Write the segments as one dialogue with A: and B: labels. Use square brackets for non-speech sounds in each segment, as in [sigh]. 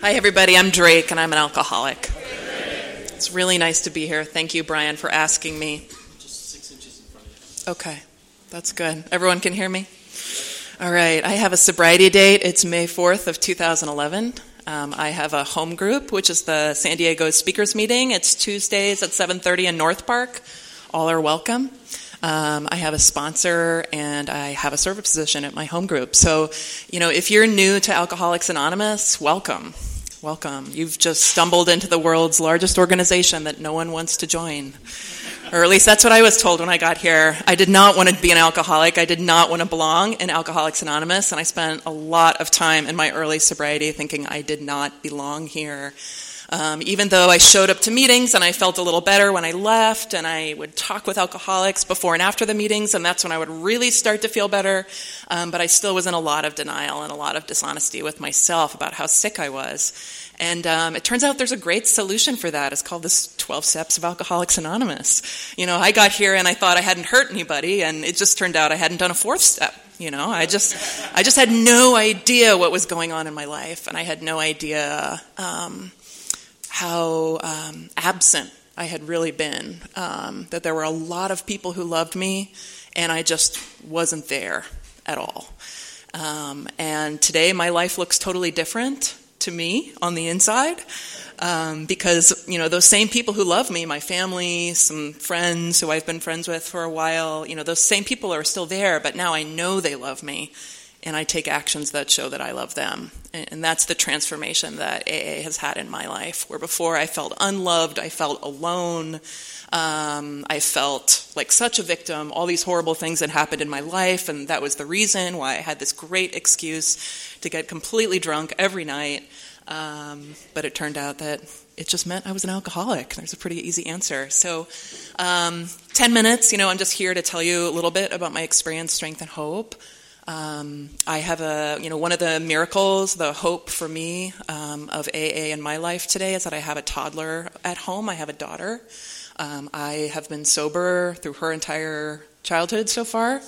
A: Hi, everybody. I'm Dre, and I'm an alcoholic. It's really nice to be here. Thank you, Brian, for asking me. Okay, that's good. Everyone can hear me? All right. I have a sobriety date. It's May 4th of 2011. Um, I have a home group, which is the San Diego Speakers Meeting. It's Tuesdays at 7:30 in North Park. All are welcome. Um, I have a sponsor and I have a service position at my home group. So, you know, if you're new to Alcoholics Anonymous, welcome. Welcome. You've just stumbled into the world's largest organization that no one wants to join. Or at least that's what I was told when I got here. I did not want to be an alcoholic. I did not want to belong in Alcoholics Anonymous. And I spent a lot of time in my early sobriety thinking I did not belong here. Um, even though I showed up to meetings and I felt a little better when I left, and I would talk with alcoholics before and after the meetings, and that's when I would really start to feel better. Um, but I still was in a lot of denial and a lot of dishonesty with myself about how sick I was. And um, it turns out there's a great solution for that. It's called the 12 Steps of Alcoholics Anonymous. You know, I got here and I thought I hadn't hurt anybody, and it just turned out I hadn't done a fourth step. You know, I just, I just had no idea what was going on in my life, and I had no idea um, how um, absent I had really been. Um, that there were a lot of people who loved me, and I just wasn't there at all. Um, and today, my life looks totally different to me on the inside. Um, because you know those same people who love me, my family, some friends who I've been friends with for a while, you know those same people are still there, but now I know they love me, and I take actions that show that I love them. And, that's the transformation that AA has had in my life, where before I felt unloved, I felt alone, um, I felt like such a victim, all these horrible things that happened in my life, and that was the reason why I had this great excuse to get completely drunk every night. Um, but it turned out that it just meant I was an alcoholic. There's a pretty easy answer. So, um, 10 minutes, you know, I'm just here to tell you a little bit about my experience, strength, and hope. Um, I have a, you know, one of the miracles, the hope for me um, of AA in my life today is that I have a toddler at home. I have a daughter. Um, I have been sober through her entire childhood so far.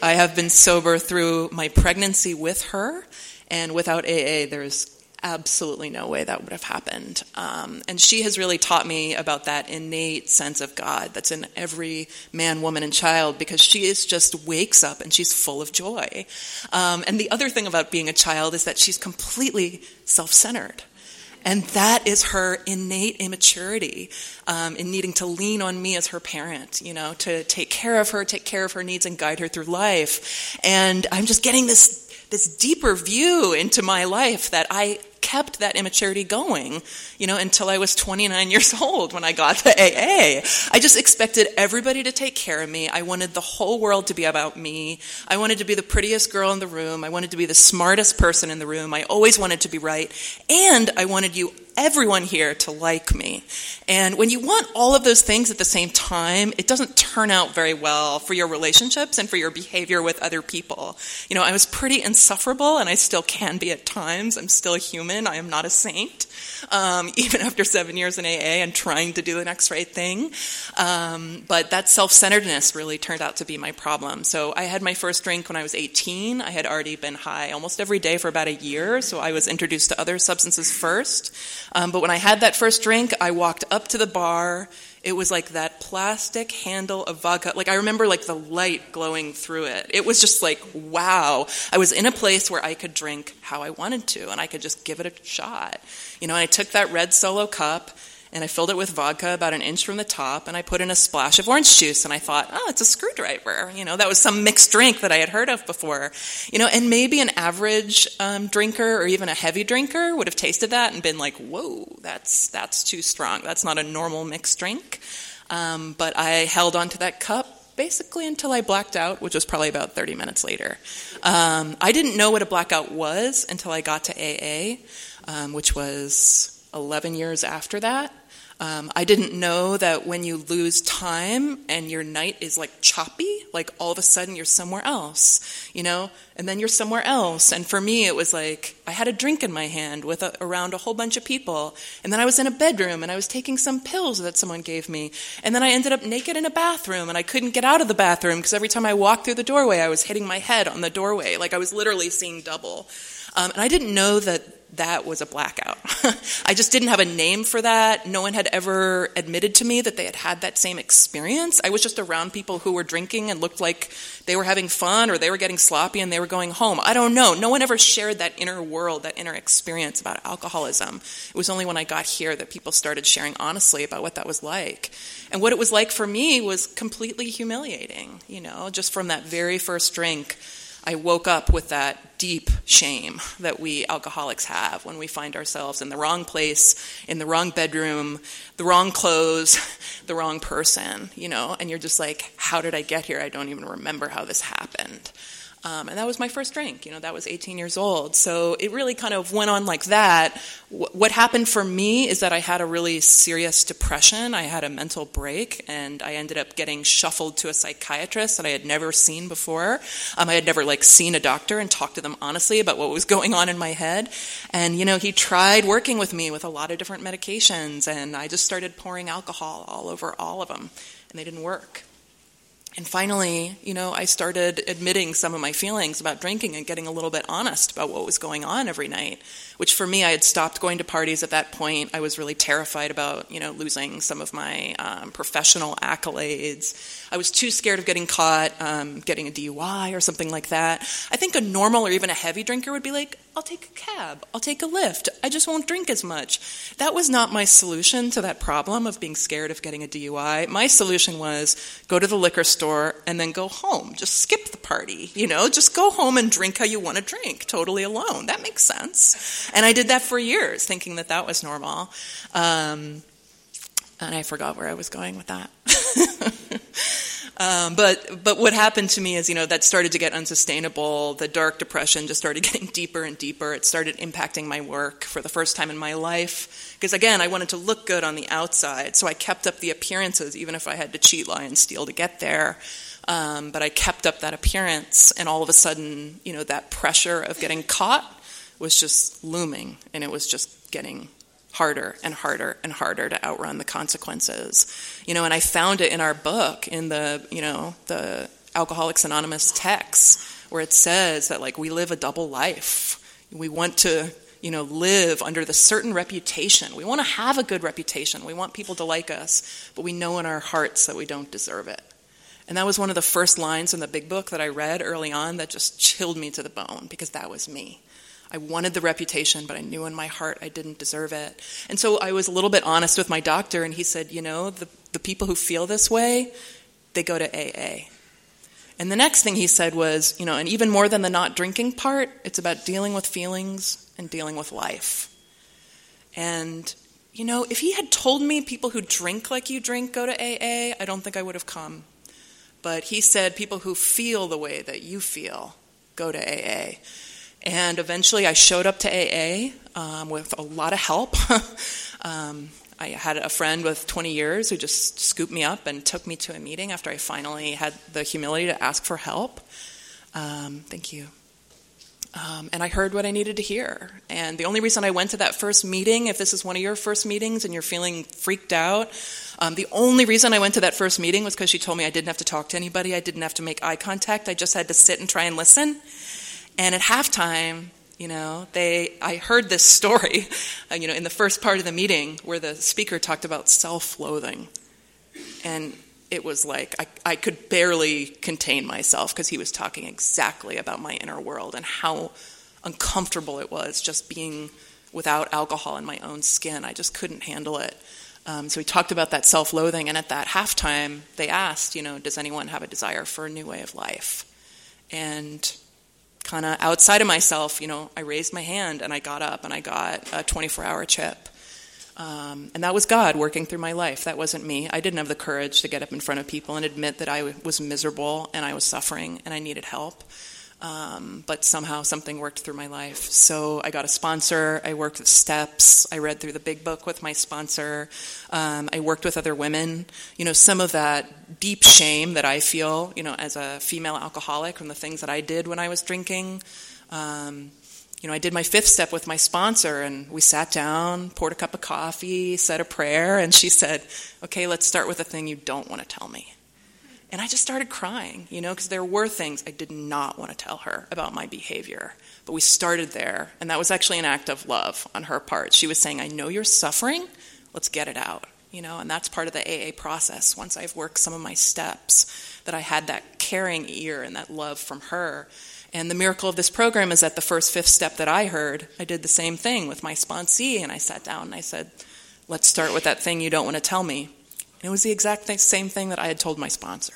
A: I have been sober through my pregnancy with her, and without AA, there's absolutely no way that would have happened. Um, and she has really taught me about that innate sense of God that's in every man, woman, and child because she is just wakes up and she's full of joy. Um, and the other thing about being a child is that she's completely self centered. And that is her innate immaturity um, in needing to lean on me as her parent, you know, to take care of her, take care of her needs, and guide her through life. And I'm just getting this this deeper view into my life that I kept that immaturity going, you know, until I was 29 years [laughs] old when I got the AA. I just expected everybody to take care of me. I wanted the whole world to be about me. I wanted to be the prettiest girl in the room. I wanted to be the smartest person in the room. I always wanted to be right. And I wanted you everyone here to like me. And when you want all of those things at the same time, it doesn't turn out very well for your relationships and for your behavior with other people. You know, I was pretty insufferable, and I still can be at times. I'm still a human. I am not a saint, um, [laughs] even after seven years in AA and trying to do the next right thing. Um, but that self centeredness really turned out to be my problem. So I had my first drink when I was 18. I had already been high almost every day for about a year, so I was introduced to other substances first. Um, but when I had that first drink, I walked up to the bar. It was like that plastic handle of vodka. Like I remember like the light glowing through it. It was just like, wow. I was in a place where I could drink how I wanted to and I could just give it a shot. You know, I took that red solo cup and I filled it with vodka about an inch from the top, and I put in a splash of orange juice, and I thought, oh, it's a screwdriver. You know, that was some mixed drink that I had heard of before. You know, and maybe an average um, drinker or even a heavy drinker would have tasted that and been like, whoa, that's that's too strong. That's not a normal mixed drink. Um, but I held onto that cup basically until I blacked out, which was probably about 30 minutes later. Um, I didn't know what a blackout was until I got to AA, um, which was 11 years after that. Um, I didn't know that when you lose time and your night is like choppy, like all of a sudden you're somewhere else, you know, and then you're somewhere else. And for me, it was like I had a drink in my hand with a, around a whole bunch of people, and then I was in a bedroom and I was taking some pills that someone gave me, and then I ended up naked in a bathroom and I couldn't get out of the bathroom because every time I walked through the doorway, I was hitting my head on the doorway, like I was literally seeing double. Um, and I didn't know that that was a blackout. [laughs] I just didn't have a name for that. No one had ever admitted to me that they had had that same experience. I was just around people who were drinking and looked like they were having fun or they were getting sloppy and they were going home. I don't know. No one ever shared that inner world, that inner experience about alcoholism. It was only when I got here that people started sharing honestly about what that was like. And what it was like for me was completely humiliating, you know, just from that very first drink. I woke up with that deep shame that we alcoholics have when we find ourselves in the wrong place, in the wrong bedroom, the wrong clothes, [laughs] the wrong person, you know, and you're just like, how did I get here? I don't even remember how this happened. Um, and that was my first drink. You know, that was 18 years old. So it really kind of went on like that. W- what happened for me is that I had a really serious depression. I had a mental break, and I ended up getting shuffled to a psychiatrist that I had never seen before. Um, I had never like seen a doctor and talked to them honestly about what was [laughs] going on in my head. And you know, he tried working with me with a lot of different medications, and I just started pouring alcohol all over all of them, and they didn't work. And finally, you know, I started admitting some of my feelings about drinking and getting a little bit honest about what was going on every night, which for me, I had stopped going to parties at that point. I was really terrified about, you know, losing some of my um, professional accolades. I was too scared of getting caught, um, getting a DUI or something like that. I think a normal or even a heavy drinker would be like, I'll take a cab, I'll take a lift, I just won't drink as much. That was not my solution to that problem of being scared of getting a DUI. My solution was go to the liquor store and then go home. Just skip the party, you know, just go home and drink how you want to drink, totally alone. That makes sense. And I did that for years, thinking that that was normal. Um, and I forgot where I was going with that. [laughs] um, but but what happened to me is you know that started to get unsustainable. The dark depression just started [laughs] getting deeper and deeper. It started impacting my work for the first time in my life because again I wanted to look good on the outside, so I kept up the appearances even if I had to cheat, lie, and steal to get there. Um, but I kept up that appearance, and all of a sudden, you know, that pressure of getting caught was just looming, and it was just getting harder and harder and harder to outrun the consequences. You know, and I found it in our book in the, you know, the Alcoholics Anonymous text where it says that like we live a double life. We want to, you know, live under the certain reputation. We want to have a good reputation. We want people to like us, but we know in our hearts that we don't deserve it. And that was one of the first lines in the big book that I read early on that just chilled me to the bone because that was me. I wanted the reputation, but I knew in my heart I didn't deserve it. And so I was a little bit honest with my doctor, and he said, You know, the, the people who feel this way, they go to AA. And the next thing he said was, You know, and even more than the not drinking part, it's about dealing with feelings and dealing with life. And, you know, if he had told me people who drink like you drink go to AA, I don't think I would have come. But he said people who feel the way that you feel go to AA. And eventually I showed up to AA um, with a lot of help. [laughs] um, I had a friend with 20 years who just scooped me up and took me to a meeting after I finally had the humility to ask for help. Um, thank you. Um, and I heard what I needed to hear. And the only reason I went to that first meeting, if this is one of your first meetings and you're feeling freaked out, um, the only reason I went to that first meeting was because she told me I didn't have to talk to anybody, I didn't have to make eye contact, I just had to sit and try and listen. And at halftime, you know, they I heard this story, uh, [laughs] you know, in the first part of the meeting where the speaker talked about self-loathing. And it was like I, I could barely contain myself because he was talking exactly about my inner world and how uncomfortable it was just being without alcohol in my own skin. I just couldn't handle it. Um, so he talked about that self loathing, and at that halftime, they asked, you know, does anyone have a desire for a new way of life? And kind of outside of myself, you know, I raised my hand and I got up and I got a 24 hour chip. Um, and that was God working through my life. That wasn't me. I didn't have the courage to get up in front of people and admit that I was miserable and I was suffering and I needed help. Um, but somehow something worked through my life. So I got a sponsor. I worked with steps. I read through the big book with my sponsor. Um, I worked with other women. You know, some of that deep shame that I feel, you know, as a female alcoholic from the things that I did when I was drinking. Um, you know, I did my fifth step with my sponsor, and we sat down, poured a cup of coffee, said a prayer, and she said, "Okay, let's start with the thing you don't want to tell me." And I just started crying, you know, because there were things I did not want to tell her about my behavior. But we started there, and that was actually an act of love on her part. She was saying, I know you're suffering, let's get it out, you know, and that's part of the AA process. Once I've worked some of my steps, that I had that caring ear and that love from her. And the miracle of this program is that the first fifth step that I heard, I did the same thing with my sponsee, and I sat down and I said, let's start with that thing you don't want to tell me. And it was the exact same thing that I had told my sponsor.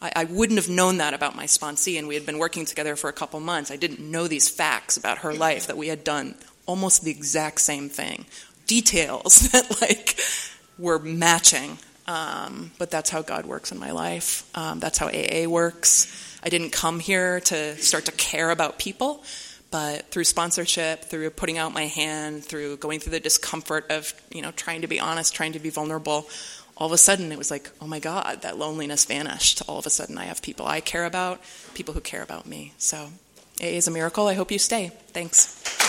A: I, I, wouldn't have known that about my sponsee, and we had been working together for a couple months. I didn't know these facts about her life that we had done almost the exact same thing. Details [laughs] that, like, were matching. Um, but that's how God works in my life. Um, that's how AA works. I didn't come here to start to care about people, but through sponsorship, through putting out my hand, through going through the discomfort of, you know, trying to be honest, trying to be vulnerable, all of a sudden it was like, oh my God, that loneliness vanished. All of a sudden I have people I care about, people who care about me. So AA is a miracle. I hope you stay. Thanks.